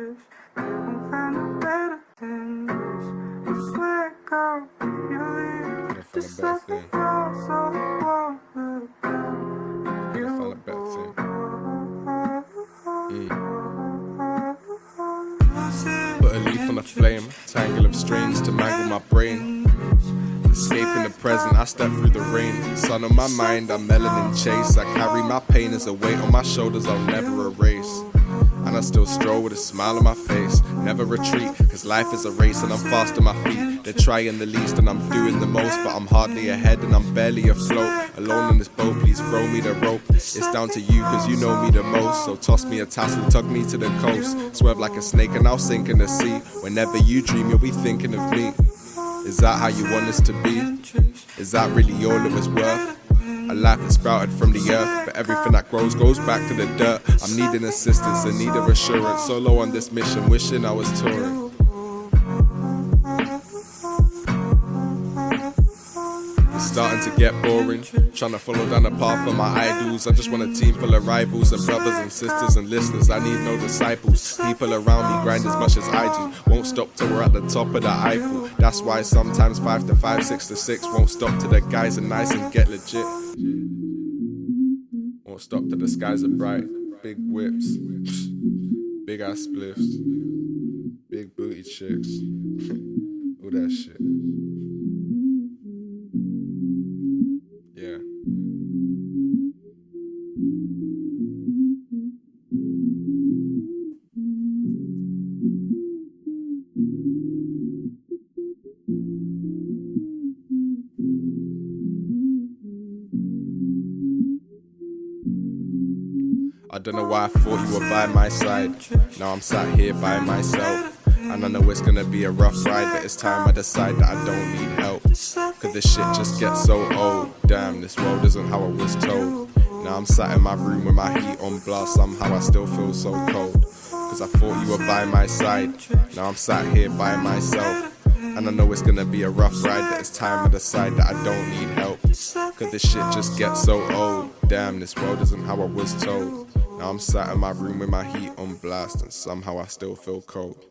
interest. You won't find a better than this. I swear, girl, you leave, just let me go so I won't look back. Couldn't find a better. Put a leaf on a flame, tangle of strings to mangle my brain. Escaping the present, I step through the rain. Sun on my mind, I'm melanin chase. I carry my pain as a weight on my shoulders I'll never erase. And I still stroll with a smile on my face. Never retreat, cause life is a race and I'm fast on my feet. They're trying the least and I'm doing the most, but I'm hardly ahead and I'm barely afloat. Alone in this boat, please throw me the rope. It's down to you, cause you know me the most. So toss me a tassel, tug me to the coast. Swerve like a snake and I'll sink in the sea. Whenever you dream, you'll be thinking of me. Is that how you want us to be? Is that really all it was worth? A life that sprouted from the earth, but everything that grows goes back to the dirt. I'm needing assistance, in need of assurance. Solo on this mission, wishing I was touring. Starting to get boring. Trying to follow down the path of my idols. I just want a team full of rivals and brothers and sisters and listeners. I need no disciples. People around me grind as much as I do. Won't stop till we're at the top of the Eiffel. That's why sometimes five to five, six to six won't stop till the guys are nice and get legit. Won't stop till the skies are bright. Big whips, big ass spliffs, big booty chicks, all that shit. I don't know why I thought you were by my side. Now I'm sat here by myself. And I know it's gonna be a rough ride, but it's time I decide that I don't need help. Cause this shit just gets so old. Damn, this world isn't how I was told. Now I'm sat in my room with my heat on blast, somehow I still feel so cold. Cause I thought you were by my side. Now I'm sat here by myself. And I know it's gonna be a rough ride, but it's time I decide that I don't need help. Cause this shit just gets so old. Damn, this world isn't how I was told. Now I'm sat in my room with my heat on blast, and somehow I still feel cold.